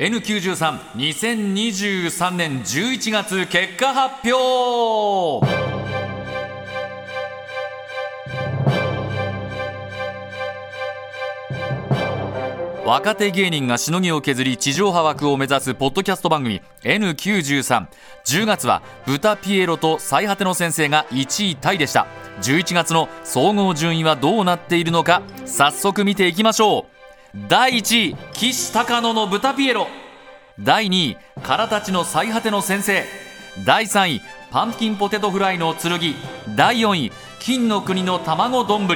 N932023 年11月結果発表。若手芸人がしのぎを削り地上波枠を目指すポッドキャスト番組 N9310 月は豚ピエロと最果ての先生が1位タイでした。11月の総合順位はどうなっているのか早速見ていきましょう。第1位岸高野の豚ピエロ。第2位空たちの最果ての先生。第3位パンプキンポテトフライの剣。第4位金の国の卵丼。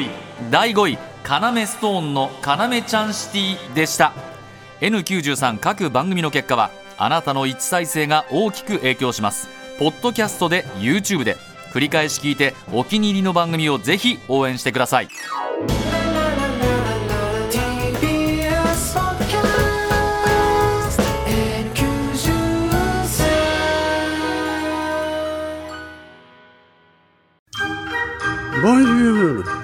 第5位カナメストーンのカナメちゃんシティでした。N93 各番組の結果はあなたの1再生が大きく影響します。ポッドキャストで YouTube で繰り返し聞いてお気に入りの番組をぜひ応援してください。TBS ポッドキャスト N93 ボンジュール